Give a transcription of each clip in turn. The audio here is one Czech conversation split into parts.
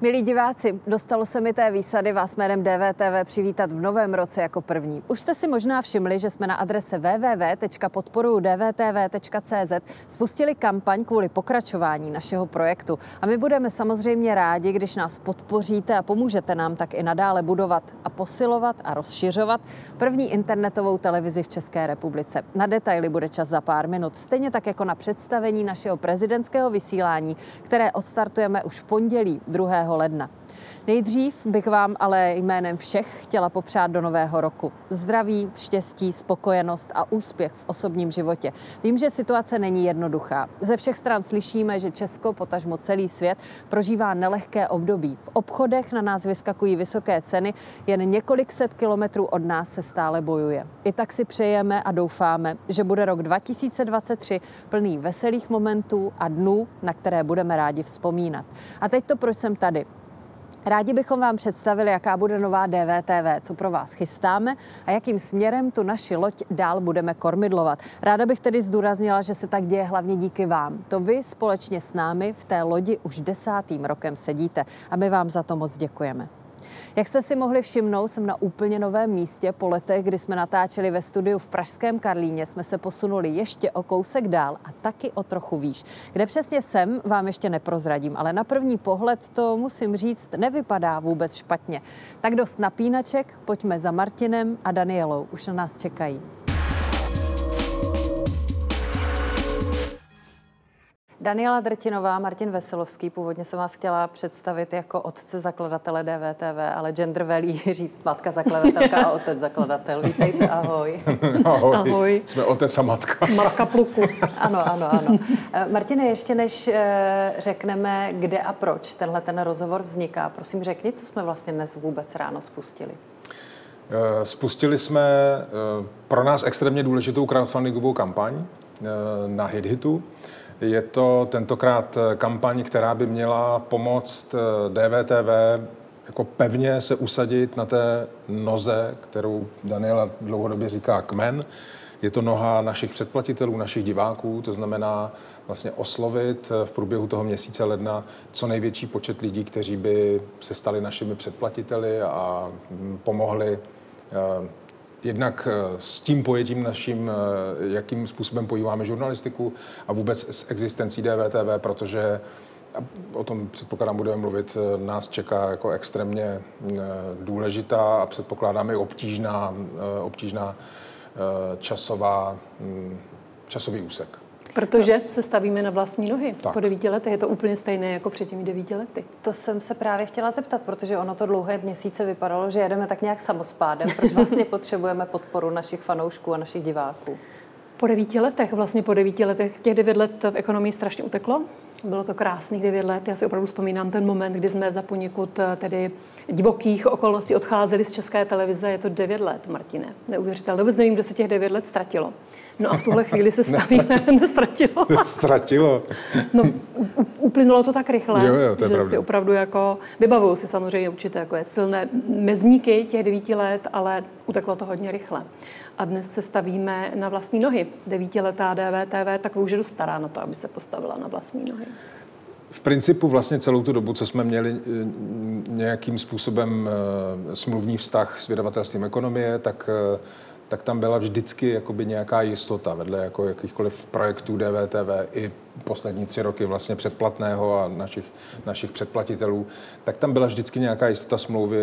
Milí diváci, dostalo se mi té výsady vás jménem DVTV přivítat v novém roce jako první. Už jste si možná všimli, že jsme na adrese www.podporujudvtv.cz spustili kampaň kvůli pokračování našeho projektu. A my budeme samozřejmě rádi, když nás podpoříte a pomůžete nám tak i nadále budovat a posilovat a rozšiřovat první internetovou televizi v České republice. Na detaily bude čas za pár minut, stejně tak jako na představení našeho prezidentského vysílání, které odstartujeme už v pondělí 2 ledna. Nejdřív bych vám ale jménem všech chtěla popřát do nového roku. Zdraví, štěstí, spokojenost a úspěch v osobním životě. Vím, že situace není jednoduchá. Ze všech stran slyšíme, že Česko, potažmo celý svět, prožívá nelehké období. V obchodech na nás vyskakují vysoké ceny, jen několik set kilometrů od nás se stále bojuje. I tak si přejeme a doufáme, že bude rok 2023 plný veselých momentů a dnů, na které budeme rádi vzpomínat. A teď to, proč jsem tady. Rádi bychom vám představili, jaká bude nová DVTV, co pro vás chystáme a jakým směrem tu naši loď dál budeme kormidlovat. Ráda bych tedy zdůraznila, že se tak děje hlavně díky vám. To vy společně s námi v té lodi už desátým rokem sedíte a my vám za to moc děkujeme. Jak jste si mohli všimnout, jsem na úplně novém místě. Po letech, kdy jsme natáčeli ve studiu v Pražském Karlíně, jsme se posunuli ještě o kousek dál a taky o trochu výš. Kde přesně jsem, vám ještě neprozradím, ale na první pohled to musím říct, nevypadá vůbec špatně. Tak dost napínaček, pojďme za Martinem a Danielou. Už na nás čekají. Daniela Drtinová, Martin Veselovský. Původně jsem vás chtěla představit jako otce zakladatele DVTV, ale gender velí říct matka zakladatelka a otec zakladatel. Vítejte, ahoj. ahoj. ahoj. Jsme otec a matka. Matka pluku. ano, ano, ano. Eh, Martine, ještě než eh, řekneme, kde a proč tenhle ten rozhovor vzniká, prosím řekni, co jsme vlastně dnes vůbec ráno spustili. Eh, spustili jsme pro nás extrémně důležitou crowdfundingovou kampaň na HitHitu. Je to tentokrát eh, kampaň, která by měla pomoct DVTV eh, jako pevně se usadit na té noze, kterou Daniela dlouhodobě říká kmen. Je to noha našich předplatitelů, našich diváků, to znamená vlastně oslovit eh, v průběhu toho měsíce ledna co největší počet lidí, kteří by se stali našimi předplatiteli a hm, pomohli jednak eh, s tím pojetím naším, eh, jakým způsobem pojímáme žurnalistiku a vůbec s existencí DVTV, protože o tom předpokládám budeme mluvit, eh, nás čeká jako extrémně důležitá a předpokládáme i obtížná, obtížná časová, hm, časový úsek. Protože se stavíme na vlastní nohy. Tak. Po devíti letech je to úplně stejné jako před těmi devíti lety. To jsem se právě chtěla zeptat, protože ono to dlouhé měsíce vypadalo, že jedeme tak nějak samospádem. Proč vlastně potřebujeme podporu našich fanoušků a našich diváků? Po devíti letech, vlastně po devíti letech, těch devět let v ekonomii strašně uteklo. Bylo to krásných devět let. Já si opravdu vzpomínám ten moment, kdy jsme za poněkud eh, tedy divokých okolností odcházeli z české televize. Je to devět let, Martine. Neuvěřitelné. Vůbec nevím, kde se těch devět let ztratilo. No a v tuhle chvíli se stavíme, nestratilo. Nestratilo. no, uplynulo to tak rychle, jo, jo, to je že pravda. si opravdu jako, vybavuju si samozřejmě určitě jako je silné mezníky těch devíti let, ale uteklo to hodně rychle. A dnes se stavíme na vlastní nohy. Devítiletá DVTV tak už je dost stará na to, aby se postavila na vlastní nohy. V principu vlastně celou tu dobu, co jsme měli eh, nějakým způsobem eh, smluvní vztah s vydavatelstvím ekonomie, tak eh, tak tam byla vždycky jakoby nějaká jistota vedle jako jakýchkoliv projektů DVTV i poslední tři roky vlastně předplatného a našich, našich předplatitelů, tak tam byla vždycky nějaká jistota smlouvy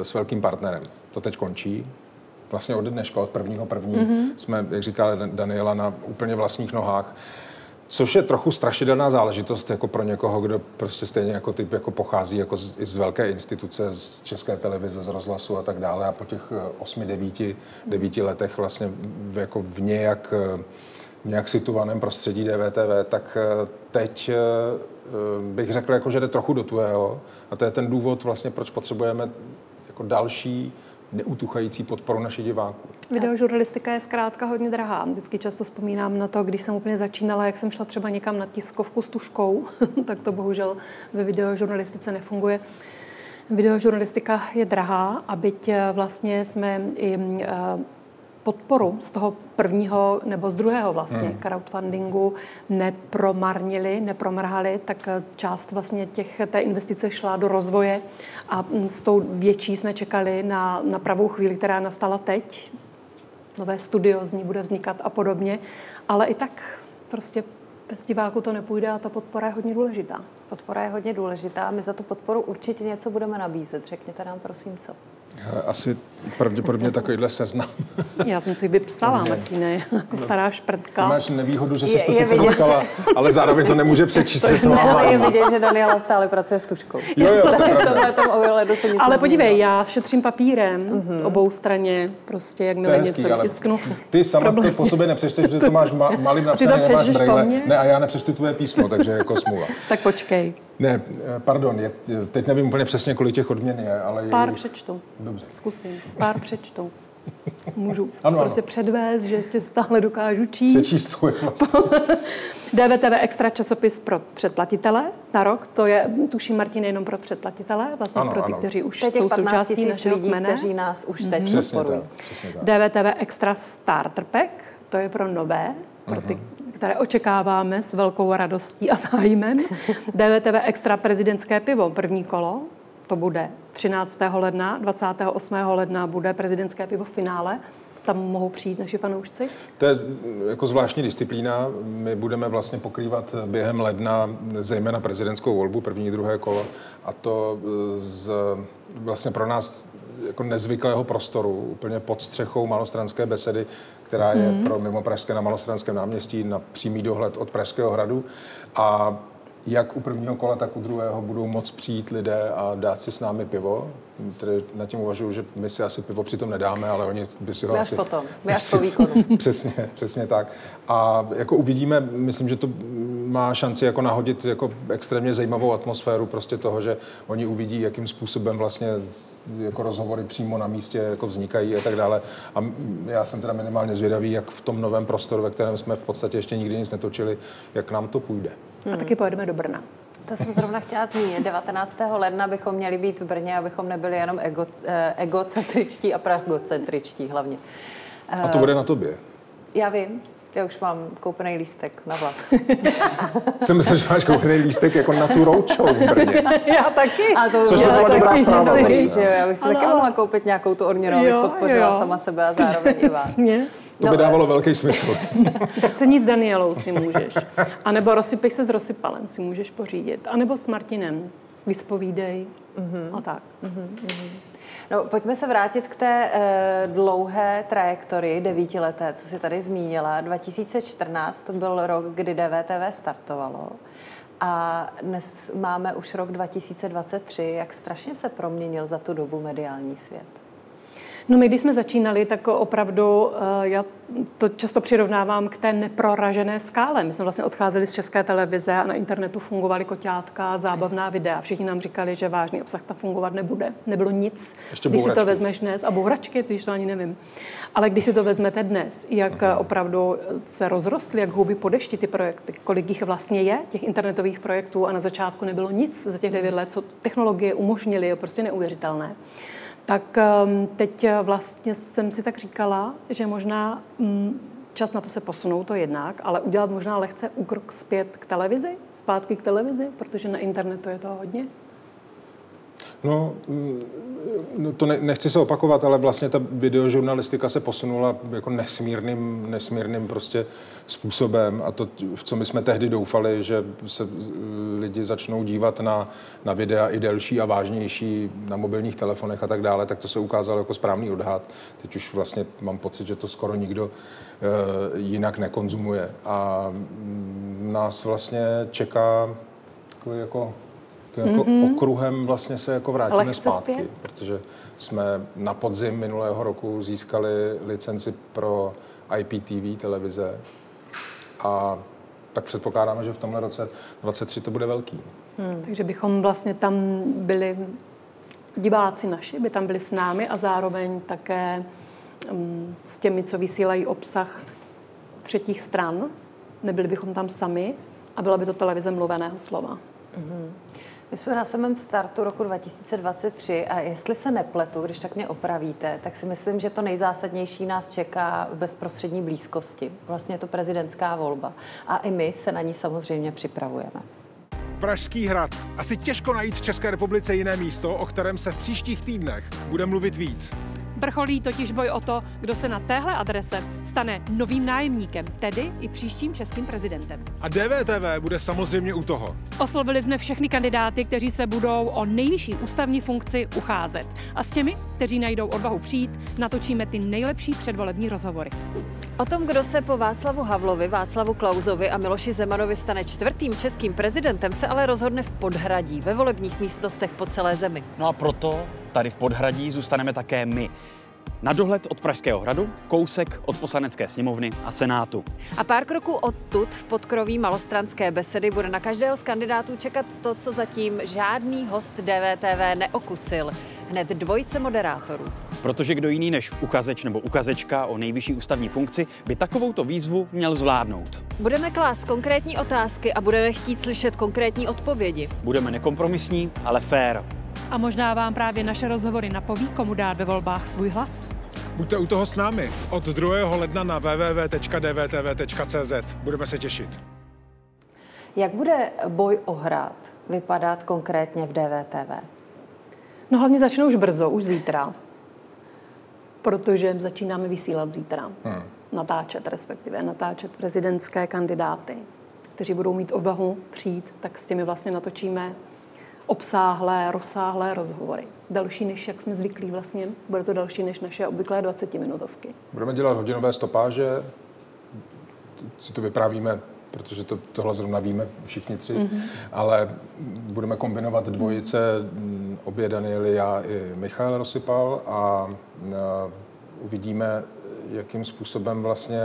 eh, s velkým partnerem. To teď končí. Vlastně od dneška, od prvního první, mm-hmm. jsme, jak říkala Daniela, na úplně vlastních nohách. Což je trochu strašidelná záležitost jako pro někoho, kdo prostě stejně jako typ jako pochází jako z, z velké instituce, z české televize, z rozhlasu a tak dále a po těch eh, osmi, devíti, devíti letech vlastně v, jako v nějak, eh, nějak situovaném prostředí DVTV, tak eh, teď bych řekl, jako, že jde trochu do tuého a to je ten důvod vlastně, proč potřebujeme jako další neutuchající podporu našich diváků. Videožurnalistika je zkrátka hodně drahá. Vždycky často vzpomínám na to, když jsem úplně začínala, jak jsem šla třeba někam na tiskovku s tuškou, tak to bohužel ve videožurnalistice nefunguje. Videožurnalistika je drahá a byť eh, vlastně jsme i eh, podporu z toho prvního nebo z druhého vlastně hmm. crowdfundingu nepromarnili, nepromrhali, tak část vlastně těch, té investice šla do rozvoje a s tou větší jsme čekali na, na pravou chvíli, která nastala teď. Nové studio z ní bude vznikat a podobně, ale i tak prostě bez diváku to nepůjde a ta podpora je hodně důležitá. Podpora je hodně důležitá a my za tu podporu určitě něco budeme nabízet. Řekněte nám prosím co. Asi pravděpodobně takovýhle seznam. Já jsem si vypsala, Martine, jako stará šprtka. Máš nevýhodu, že jsi je, to sice vidět, napsala, ale zároveň to nemůže přečíst. To ne, ale je vidět, že Daniela stále pracuje s tuškou. Jo, jo, to v tomhle tom ohledu se nic Ale podívej, já šetřím papírem mm-hmm. obou straně, prostě jak mi něco tisknu. Ty sama to po sobě nepřečteš, protože to máš ma- malým napsané, nemáš. Ne, a já nepřečtu tvoje písmo, takže jako smůla. tak počkej. Ne, pardon, je, teď nevím úplně přesně, kolik těch odměn je, ale... Pár je... přečtu. Dobře. Zkusím. Pár přečtu. Můžu ano, prostě ano. předvést, že ještě stále dokážu číst. Přečíst svůj DVTV extra časopis pro předplatitele na rok, to je, tuším, Martin, jenom pro předplatitele, vlastně ano, pro ty, ano. kteří už jsou součástí našeho lidí, kmene. kteří nás už teď mm-hmm. podporují. DVTV extra starter pack, to je pro nové, pro ty, mm-hmm které očekáváme s velkou radostí a zájmem. DVTV Extra prezidentské pivo, první kolo, to bude 13. ledna, 28. ledna bude prezidentské pivo v finále. Tam mohou přijít naši fanoušci? To je jako zvláštní disciplína. My budeme vlastně pokrývat během ledna zejména prezidentskou volbu, první, druhé kolo. A to z vlastně pro nás jako nezvyklého prostoru, úplně pod střechou malostranské besedy, která je hmm. pro mimo Pražské na Malostranském náměstí na přímý dohled od Pražského hradu. A jak u prvního kola, tak u druhého budou moc přijít lidé a dát si s námi pivo. Tedy na tím uvažuji, že my si asi pivo přitom nedáme, ale oni by si ho až asi... potom, až po výkonu. přesně, přesně tak. A jako uvidíme, myslím, že to má šanci jako nahodit jako extrémně zajímavou atmosféru prostě toho, že oni uvidí, jakým způsobem vlastně jako rozhovory přímo na místě jako vznikají a tak dále. A já jsem teda minimálně zvědavý, jak v tom novém prostoru, ve kterém jsme v podstatě ještě nikdy nic netočili, jak nám to půjde. A taky pojedeme do Brna. To jsem zrovna chtěla zmínit. 19. ledna bychom měli být v Brně, abychom nebyli jenom ego, eh, egocentričtí a pragocentričtí hlavně. A to bude na tobě. Já vím. Já už mám koupený lístek na vlak. Jsem myslel, že máš koupený lístek jako na tu roučou v Brně. Já taky. A to Což by byla dobrá zpráva. Že jo, já bych si ano, taky ano. mohla koupit nějakou tu odměnu, abych podpořila jo. sama sebe a zároveň i vás. To by no, dávalo velký smysl. tak cenit s Danielou si můžeš. A nebo rozsypej se s rozsypalem si můžeš pořídit. A nebo s Martinem. Vyspovídej mm-hmm. a tak. Mm-hmm. No, pojďme se vrátit k té e, dlouhé trajektorii devítileté, co si tady zmínila. 2014 to byl rok, kdy DVTV startovalo. A dnes máme už rok 2023. Jak strašně se proměnil za tu dobu mediální svět? No my, když jsme začínali, tak opravdu eh, já to často přirovnávám k té neproražené skále. My jsme vlastně odcházeli z české televize a na internetu fungovaly koťátka, zábavná videa. Všichni nám říkali, že vážný obsah tam fungovat nebude. Nebylo nic. Ještě když si to vezmeš dnes, a bouračky, když to ani nevím. Ale když si to vezmete dnes, jak uh-huh. opravdu se rozrostly, jak houby po dešti ty projekty, kolik jich vlastně je, těch internetových projektů a na začátku nebylo nic za těch devět let, co technologie umožnily, je prostě neuvěřitelné tak ehm, teď vlastně jsem si tak říkala, že možná mm, čas na to se posunout, to jednak, ale udělat možná lehce úkrok zpět k televizi, zpátky k televizi, protože na internetu je to hodně. No, mm, no to ne, nechci se opakovat, ale vlastně ta videožurnalistika se posunula jako nesmírným, nesmírným prostě způsobem a to, v co my jsme tehdy doufali, že se lidi začnou dívat na, na videa i delší a vážnější na mobilních telefonech a tak dále, tak to se ukázalo jako správný odhad. Teď už vlastně mám pocit, že to skoro nikdo uh, jinak nekonzumuje a mm, nás vlastně čeká takový jako jako mm-hmm. okruhem vlastně se jako vrátíme Lehce zpátky, zpět? protože jsme na podzim minulého roku získali licenci pro IPTV televize a tak předpokládáme, že v tomhle roce 23 to bude velký. Hmm. Takže bychom vlastně tam byli diváci naši, by tam byli s námi a zároveň také um, s těmi, co vysílají obsah třetích stran. Nebyli bychom tam sami a byla by to televize mluveného slova. Mm-hmm. My jsme na samém startu roku 2023 a jestli se nepletu, když tak mě opravíte, tak si myslím, že to nejzásadnější nás čeká v bezprostřední blízkosti. Vlastně je to prezidentská volba a i my se na ní samozřejmě připravujeme. Pražský hrad. Asi těžko najít v České republice jiné místo, o kterém se v příštích týdnech bude mluvit víc. Vrcholí totiž boj o to, kdo se na téhle adrese stane novým nájemníkem, tedy i příštím českým prezidentem. A DVTV bude samozřejmě u toho. Oslovili jsme všechny kandidáty, kteří se budou o nejvyšší ústavní funkci ucházet. A s těmi, kteří najdou odvahu přijít, natočíme ty nejlepší předvolební rozhovory. O tom, kdo se po Václavu Havlovi, Václavu Klauzovi a Miloši Zemanovi stane čtvrtým českým prezidentem, se ale rozhodne v Podhradí, ve volebních místnostech po celé zemi. No a proto tady v Podhradí zůstaneme také my. Na dohled od Pražského hradu, kousek od poslanecké sněmovny a senátu. A pár kroků odtud v podkroví malostranské besedy bude na každého z kandidátů čekat to, co zatím žádný host DVTV neokusil. Hned dvojice moderátorů. Protože kdo jiný než uchazeč nebo ukazečka o nejvyšší ústavní funkci by takovouto výzvu měl zvládnout. Budeme klást konkrétní otázky a budeme chtít slyšet konkrétní odpovědi. Budeme nekompromisní, ale fair. A možná vám právě naše rozhovory napoví, komu dát ve volbách svůj hlas. Buďte u toho s námi od 2. ledna na www.dvtv.cz. Budeme se těšit. Jak bude boj o hrad vypadat konkrétně v DVTV? No hlavně začne už brzo, už zítra. Protože začínáme vysílat zítra. Hmm. Natáčet respektive, natáčet prezidentské kandidáty, kteří budou mít odvahu přijít, tak s těmi vlastně natočíme obsáhlé, rozsáhlé rozhovory. Další než, jak jsme zvyklí vlastně, bude to další než naše obvyklé 20-minutovky. Budeme dělat hodinové stopáže, si to vyprávíme, protože to, tohle zrovna víme všichni tři, mm-hmm. ale budeme kombinovat dvojice, obě Daniely, já i Michal Rosypal a, a uvidíme, jakým způsobem vlastně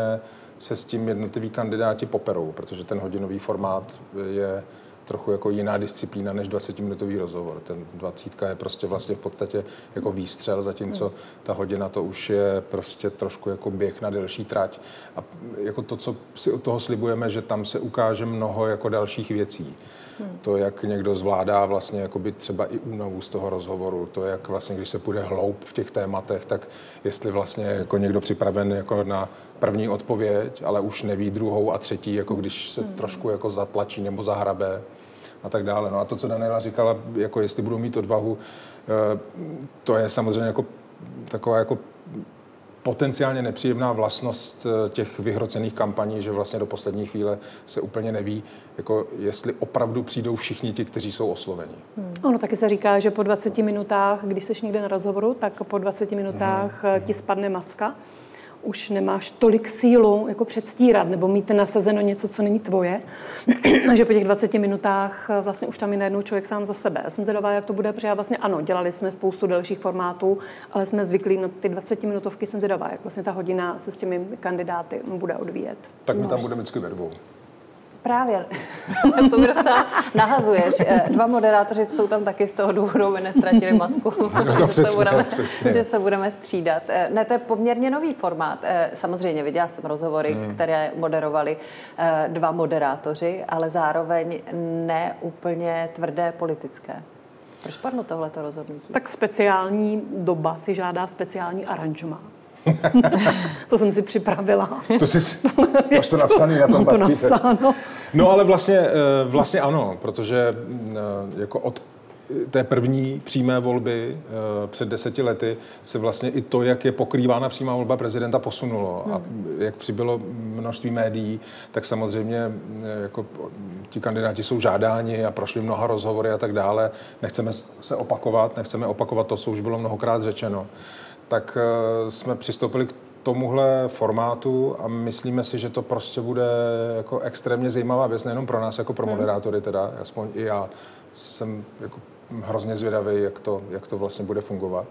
se s tím jednotliví kandidáti poperou, protože ten hodinový formát je trochu jako jiná disciplína než 20-minutový rozhovor. Ten 20 je prostě vlastně v podstatě jako výstřel, zatímco ta hodina to už je prostě trošku jako běh na delší trať. A jako to, co si od toho slibujeme, že tam se ukáže mnoho jako dalších věcí. Hmm. To, jak někdo zvládá vlastně jakoby třeba i únavu z toho rozhovoru, to, jak vlastně, když se půjde hloub v těch tématech, tak jestli vlastně jako někdo připraven jako na první odpověď, ale už neví druhou a třetí, jako když se hmm. trošku jako zatlačí nebo zahrabe a tak dále. No a to, co Daniela říkala, jako jestli budou mít odvahu, eh, to je samozřejmě jako taková jako potenciálně nepříjemná vlastnost eh, těch vyhrocených kampaní, že vlastně do poslední chvíle se úplně neví, jako jestli opravdu přijdou všichni ti, kteří jsou osloveni. Hmm. Ono taky se říká, že po 20 minutách, když jsi někde na rozhovoru, tak po 20 minutách hmm. ti spadne maska už nemáš tolik sílu jako předstírat nebo mít nasazeno něco, co není tvoje. A že po těch 20 minutách eh, vlastně už tam je najednou člověk sám za sebe. Já jsem zvědavá, jak to bude, protože já vlastně ano, dělali jsme spoustu dalších formátů, ale jsme zvyklí na ty 20 minutovky, jsem zvědavá, jak vlastně ta hodina se s těmi kandidáty bude odvíjet. Tak my no. tam budeme vždycky ve dvou. Právě. to mi docela nahazuješ. Eh, dva moderátoři jsou tam taky z toho důvodu, aby nestratili masku. No to že, přesně, se budeme, přesně. že se budeme střídat. Eh, ne, to je poměrně nový formát. Eh, samozřejmě viděla jsem rozhovory, hmm. které moderovali dva moderátoři, ale zároveň ne úplně tvrdé politické. Proč padlo tohleto rozhodnutí? Tak speciální doba si žádá speciální aranžma. to jsem si připravila. To jsi, máš to napsaný na tom to napsáno. No ale vlastně, eh, vlastně ano, protože eh, jako od té první přímé volby eh, před deseti lety se vlastně i to, jak je pokrývána přímá volba prezidenta, posunulo. Hmm. A jak přibylo množství médií, tak samozřejmě jako ti kandidáti jsou žádáni a prošli mnoha rozhovory a tak dále. Nechceme se opakovat, nechceme opakovat to, co už bylo mnohokrát řečeno tak jsme přistoupili k tomuhle formátu a myslíme si, že to prostě bude jako extrémně zajímavá věc, nejenom pro nás, jako pro hmm. moderátory teda, aspoň i já jsem jako hrozně zvědavý, jak to, jak to vlastně bude fungovat.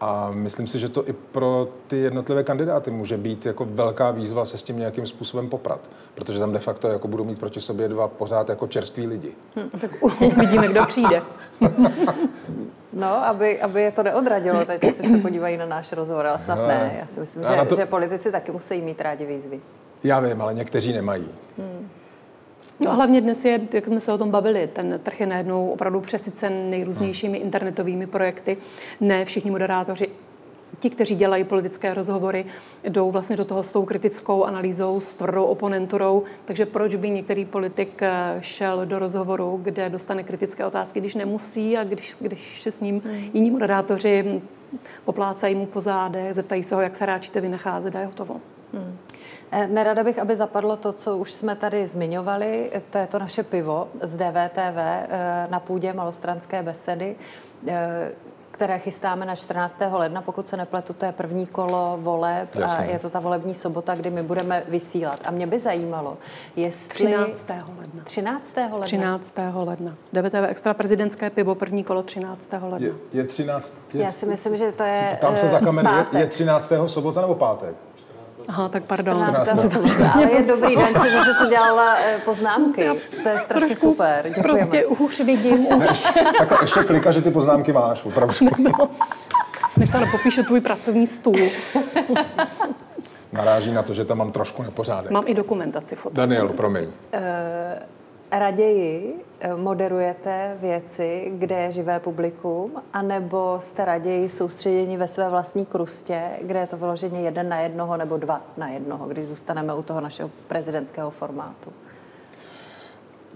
A myslím si, že to i pro ty jednotlivé kandidáty může být jako velká výzva se s tím nějakým způsobem poprat, protože tam de facto jako budou mít proti sobě dva pořád jako čerství lidi. Hmm, tak uvidíme, kdo přijde. No, aby, aby je to neodradilo, teď si se podívají na náš rozhovor, ale snad ne. Já si myslím, že, to... že politici taky musí mít rádi výzvy. Já vím, ale někteří nemají. Hmm. No a hlavně dnes je, jak jsme se o tom bavili, ten trh je najednou opravdu přesycen nejrůznějšími internetovými projekty. Ne všichni moderátoři ti, kteří dělají politické rozhovory, jdou vlastně do toho s tou kritickou analýzou, s tvrdou oponenturou. Takže proč by některý politik eh, šel do rozhovoru, kde dostane kritické otázky, když nemusí a když, když se s ním hmm. jiní moderátoři poplácají mu po zádech, zeptají se ho, jak se ráčíte vynacházet a je hotovo. Hmm. Eh, nerada bych, aby zapadlo to, co už jsme tady zmiňovali, to je to naše pivo z DVTV eh, na půdě malostranské besedy které chystáme na 14. ledna, pokud se nepletu, to je první kolo voleb Jasně. a je to ta volební sobota, kdy my budeme vysílat. A mě by zajímalo, jestli... 13. ledna. 13. ledna? 13. ledna. DVTV extra prezidentské pivo, první kolo 13. ledna. Je, je 13... Je, Já si myslím, že to je Tam se za kamery, je, je 13. sobota nebo pátek? Aha, tak pardon. 14. ale je dobrý, Danče, že jsi si dělala eh, poznámky. To je strašně super. Děkujeme. Prostě už vidím, už. tak ještě klika, že ty poznámky máš, opravdu. No. Nech to popíšu tvůj pracovní stůl. Naráží na to, že tam mám trošku nepořádek. Mám i dokumentaci foto. Daniel, promiň. Uh, raději eh, moderujete věci, kde je živé publikum, anebo jste raději soustředěni ve své vlastní krustě, kde je to vyloženě jeden na jednoho nebo dva na jednoho, když zůstaneme u toho našeho prezidentského formátu?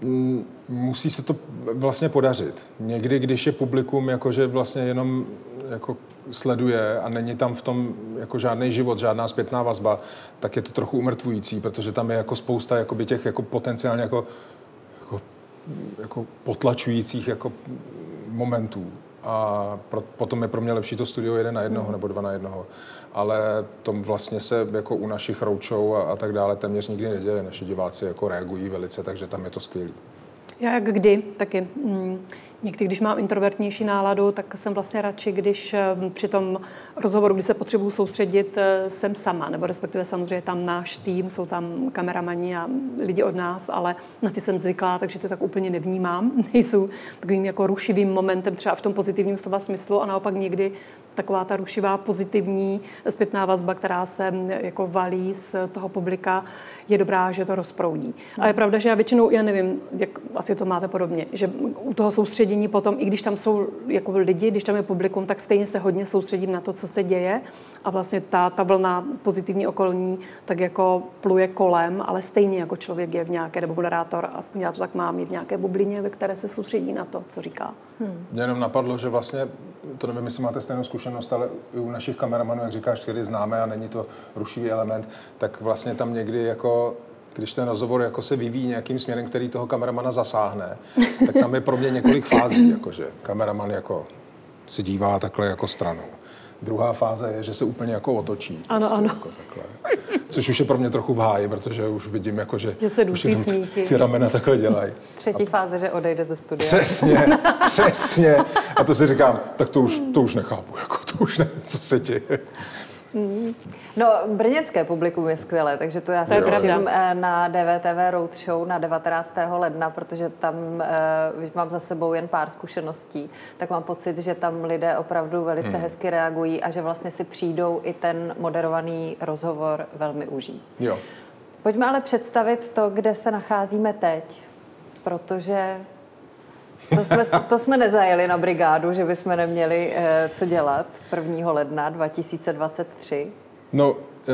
Mm, musí se to vlastně podařit. Někdy, když je publikum jakože vlastně jenom jako sleduje a není tam v tom jako žádný život, žádná zpětná vazba, tak je to trochu umrtvující, protože tam je jako spousta jakoby těch jako potenciálně jako jako, potlačujících jako momentů. A pro, potom je pro mě lepší to studio jeden na jednoho mm. nebo dva na jednoho. Ale to vlastně se jako u našich roučou a, a tak dále téměř nikdy neděje. Naši diváci jako reagují velice, takže tam je to skvělý. Já jak kdy taky. Mm, Někdy, když mám introvertnější náladu, tak jsem vlastně radši, když eh, při tom rozhovoru, kdy se potřebuji soustředit, eh, jsem sama, nebo respektive samozřejmě tam náš tým, jsou tam kameramani a lidi od nás, ale na ty jsem zvyklá, takže to tak úplně nevnímám. Nejsou takovým jako rušivým momentem třeba v tom pozitivním slova smyslu a naopak někdy taková ta rušivá pozitivní zpětná vazba, která se jako valí z toho publika, je dobrá, že to rozproudí. A je pravda, že já většinou, já nevím, jak asi to máte podobně, že u toho soustředění potom, i když tam jsou jako lidi, když tam je publikum, tak stejně se hodně soustředím na to, co se děje a vlastně ta, ta vlna pozitivní okolní tak jako pluje kolem, ale stejně jako člověk je v nějaké, nebo moderátor, aspoň já to tak mám, je v nějaké bublině, ve které se soustředí na to, co říká. Hmm. Mě jenom napadlo, že vlastně, to nevím, jestli máte stejnou zkušenost, ale i u našich kameramanů, jak říkáš, který známe a není to rušivý element, tak vlastně tam někdy jako když ten rozhovor jako se vyvíjí nějakým směrem, který toho kameramana zasáhne, tak tam je pro mě několik fází, jakože kameraman jako si dívá takhle jako stranou. Druhá fáze je, že se úplně jako otočí. Ano, prostě ano. Jako takhle. Což už je pro mě trochu v háji, protože už vidím, jako, že, že se dusí smíchy. ty ramena takhle dělají. Třetí a... fáze, že odejde ze studia. Přesně, přesně. A to si říkám, tak to už, to už nechápu, jako, to už nevím, co se děje. No, brněnské publikum je skvělé, takže to já se těším eh, na DVTV Roadshow na 19. ledna, protože tam uh, mám za sebou jen pár zkušeností, tak mám pocit, že tam lidé opravdu velice hmm. hezky reagují a že vlastně si přijdou i ten moderovaný rozhovor velmi užít. Jo. Pojďme ale představit to, kde se nacházíme teď, protože to jsme, to jsme nezajeli na brigádu, že bychom neměli eh, co dělat 1. ledna 2023. No, eh,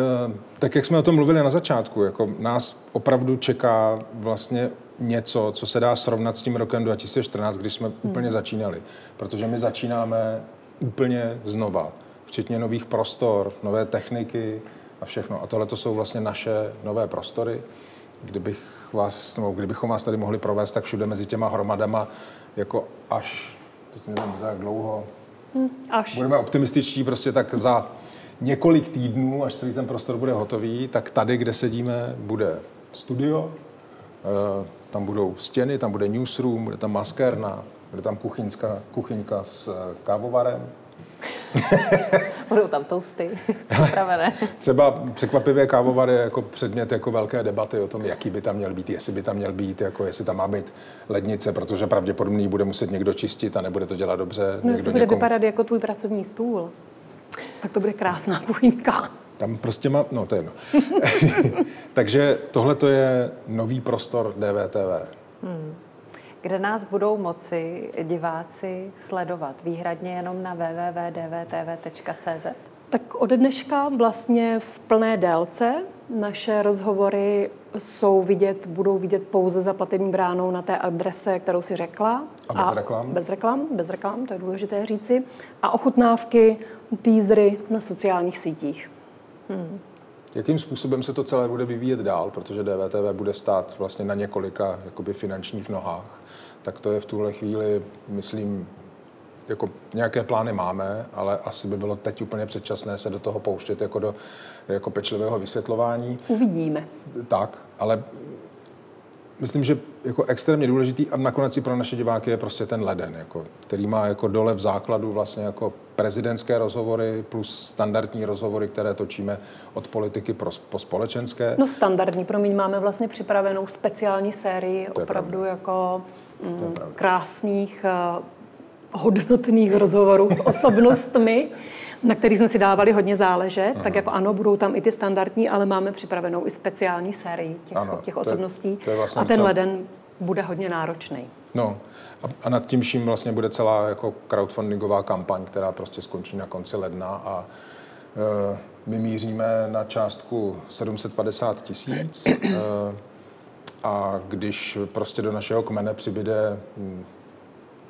tak jak jsme o tom mluvili na začátku, jako nás opravdu čeká vlastně něco, co se dá srovnat s tím rokem 2014, kdy jsme hmm. úplně začínali. Protože my začínáme úplně znova, včetně nových prostor, nové techniky a všechno. A tohle to jsou vlastně naše nové prostory. Kdybych vás, nebo kdybychom vás tady mohli provést, tak všude mezi těma hromadama jako až, teď nevím, za jak dlouho, hmm, až. budeme optimističtí, prostě tak za několik týdnů, až celý ten prostor bude hotový, tak tady, kde sedíme, bude studio, e, tam budou stěny, tam bude newsroom, bude tam maskérna, bude tam kuchyňská, kuchyňka s eh, kávovarem, Budou tam toasty připravené. Třeba překvapivě kávovar je jako předmět jako velké debaty o tom, jaký by tam měl být, jestli by tam měl být, jako jestli tam má být lednice, protože pravděpodobně bude muset někdo čistit a nebude to dělat dobře. No, někdo bude někom... vypadat jako tvůj pracovní stůl. Tak to bude krásná kuchyňka. Tam prostě má, no to je jedno. Takže tohle to je nový prostor DVTV. Hmm. Kde nás budou moci diváci sledovat? Výhradně jenom na www.dvtv.cz? Tak ode dneška vlastně v plné délce naše rozhovory jsou vidět, budou vidět pouze za platební bránou na té adrese, kterou si řekla. A bez a reklam? Bez reklam, bez reklam, to je důležité říci. A ochutnávky, teasery na sociálních sítích. Hmm. Jakým způsobem se to celé bude vyvíjet dál, protože DVTV bude stát vlastně na několika jakoby, finančních nohách, tak to je v tuhle chvíli, myslím, jako nějaké plány máme, ale asi by bylo teď úplně předčasné se do toho pouštět jako do jako pečlivého vysvětlování. Uvidíme. Tak, ale myslím, že jako extrémně důležitý a nakonec i pro naše diváky je prostě ten leden, jako, který má jako dole v základu vlastně jako prezidentské rozhovory plus standardní rozhovory, které točíme od politiky pro, po společenské. No standardní, promiň, máme vlastně připravenou speciální sérii opravdu pravda. jako krásných uh, hodnotných rozhovorů s osobnostmi, na kterých jsme si dávali hodně záležet, Aha. tak jako ano, budou tam i ty standardní, ale máme připravenou i speciální sérii těch, ano, těch osobností. To je, to je vlastně a ten cel... leden bude hodně náročný. No a, a nad tím vším vlastně bude celá jako crowdfundingová kampaň, která prostě skončí na konci ledna a e, my míříme na částku 750 tisíc e, a když prostě do našeho kmene přibyde hm,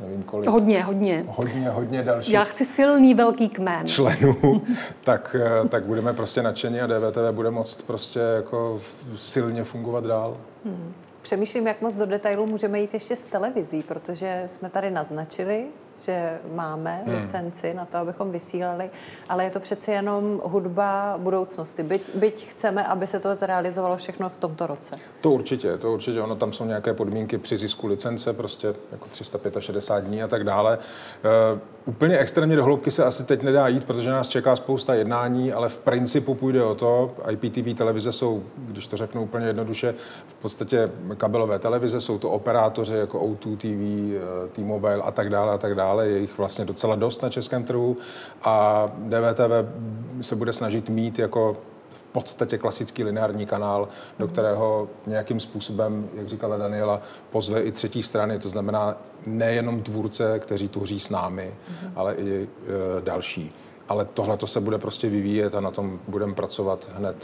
nevím kolik. Hodně, hodně. Hodně, hodně dalších. Já chci silný velký kmen. Členů, tak, eh, tak budeme prostě nadšení a DVTV bude moct prostě jako silně fungovat dál. Hmm. Přemýšlím, jak moc do detailu můžeme jít ještě s televizí, protože jsme tady naznačili, že máme hmm. licenci na to, abychom vysílali, ale je to přeci jenom hudba budoucnosti. Byť, byť chceme, aby se to zrealizovalo všechno v tomto roce. To určitě, to určitě. Ono tam jsou nějaké podmínky při zisku licence, prostě jako 365 dní a tak dále. Uh, úplně extrémně do hloubky se asi teď nedá jít, protože nás čeká spousta jednání, ale v principu půjde o to, IPTV televize jsou, když to řeknu úplně jednoduše, v podstatě kabelové televize, jsou to operátoři jako O2 TV, eh, T-Mobile a tak dále a tak dále, je jich vlastně docela dost na českém trhu a DVTV se bude snažit mít jako v podstatě klasický lineární kanál, do kterého nějakým způsobem, jak říkala Daniela, pozve i třetí strany, to znamená nejenom tvůrce, kteří tvoří s námi, mm-hmm. ale i e, další. Ale tohle to se bude prostě vyvíjet a na tom budeme pracovat hned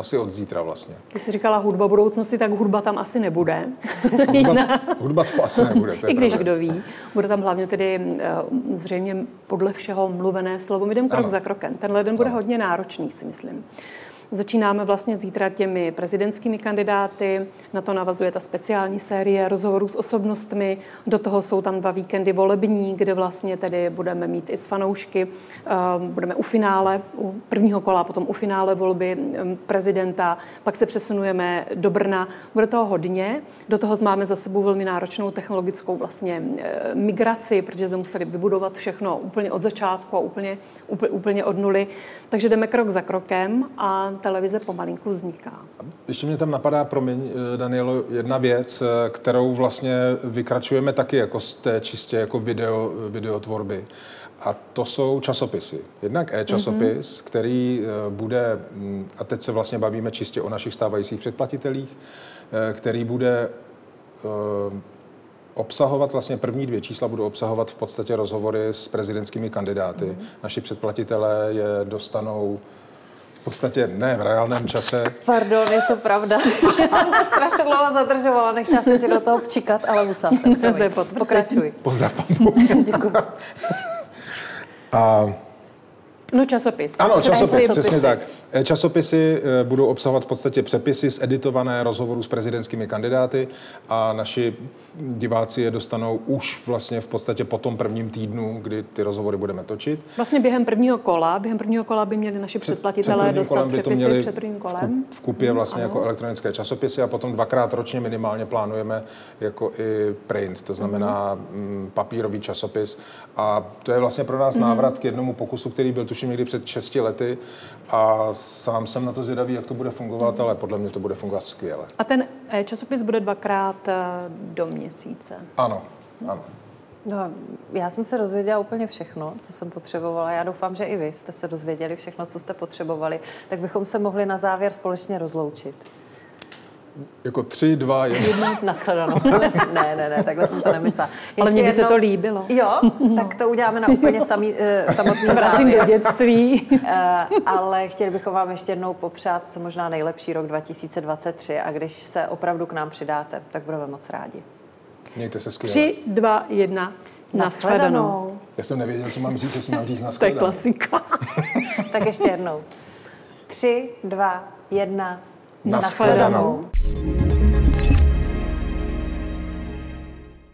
asi od zítra vlastně. Ty jsi říkala hudba budoucnosti, tak hudba tam asi nebude. hudba, hudba to asi nebude. To I když pravda. kdo ví. Bude tam hlavně tedy uh, zřejmě podle všeho mluvené slovo. My jdeme krok ano. za krokem. Ten leden bude hodně náročný, si myslím. Začínáme vlastně zítra těmi prezidentskými kandidáty, na to navazuje ta speciální série rozhovorů s osobnostmi, do toho jsou tam dva víkendy volební, kde vlastně tedy budeme mít i s fanoušky, ehm, budeme u finále, u prvního kola, potom u finále volby ehm, prezidenta, pak se přesunujeme do Brna, bude toho hodně, do toho máme za sebou velmi náročnou technologickou vlastně ehm, migraci, protože jsme museli vybudovat všechno úplně od začátku a úplně, úplně, úplně od nuly, takže jdeme krok za krokem a televize pomalinku vzniká. Ještě mě tam napadá, promiň, eh, Danielo, jedna věc, eh, kterou vlastně vykračujeme taky jako z té čistě jako video, videotvorby. A to jsou časopisy. Jednak e-časopis, mm-hmm. který eh, bude, mm, a teď se vlastně bavíme čistě o našich stávajících předplatitelích, který bude obsahovat, vlastně první dvě čísla budou obsahovat v podstatě rozhovory s prezidentskými kandidáty. Mm-hmm. Naši předplatitelé je dostanou v podstatě ne v reálném čase. Pardon, je to pravda. jsem to strašně dlouho zadržovala, nechtěla jsem tě do toho přikat, ale musela jsem. Pokračuj. Pozdrav, Děkuji. A No časopis. Ano, časopis, přesně tak. E, časopisy e, budou obsahovat v podstatě přepisy editované rozhovorů s prezidentskými kandidáty a naši diváci je dostanou už vlastně v podstatě po tom prvním týdnu, kdy ty rozhovory budeme točit. Vlastně během prvního kola, během prvního kola by měli naši předplatitelé dostat by to měli před prvním kolem. V kupě vlastně ano. jako elektronické časopisy a potom dvakrát ročně minimálně plánujeme jako i print, to znamená mm. papírový časopis. A to je vlastně pro nás mm. návrat k jednomu pokusu, který byl tuším někdy před 6 lety a sám jsem na to zvědavý, jak to bude fungovat, ale podle mě to bude fungovat skvěle. A ten časopis bude dvakrát eh, do měsíce? Ano, ano. No, já jsem se dozvěděla úplně všechno, co jsem potřebovala. Já doufám, že i vy jste se dozvěděli všechno, co jste potřebovali. Tak bychom se mohli na závěr společně rozloučit. Jako tři, dva, jedna. Naschledanou. ne, ne, ne, takhle jsem to nemyslela. Ještě Ale mně by se to líbilo. Jo, tak to uděláme na úplně samý, uh, samotný Vrátím do závěr. dětství. Uh, ale chtěli bychom vám ještě jednou popřát co možná nejlepší rok 2023 a když se opravdu k nám přidáte, tak budeme moc rádi. Mějte se skvěle. Tři, dva, jedna. Naschledanou. Já jsem nevěděl, co mám říct, jestli mám říct na To je klasika. Tak ještě jednou. Tři, dva, jedna. Nasfledanou. Nasfledanou.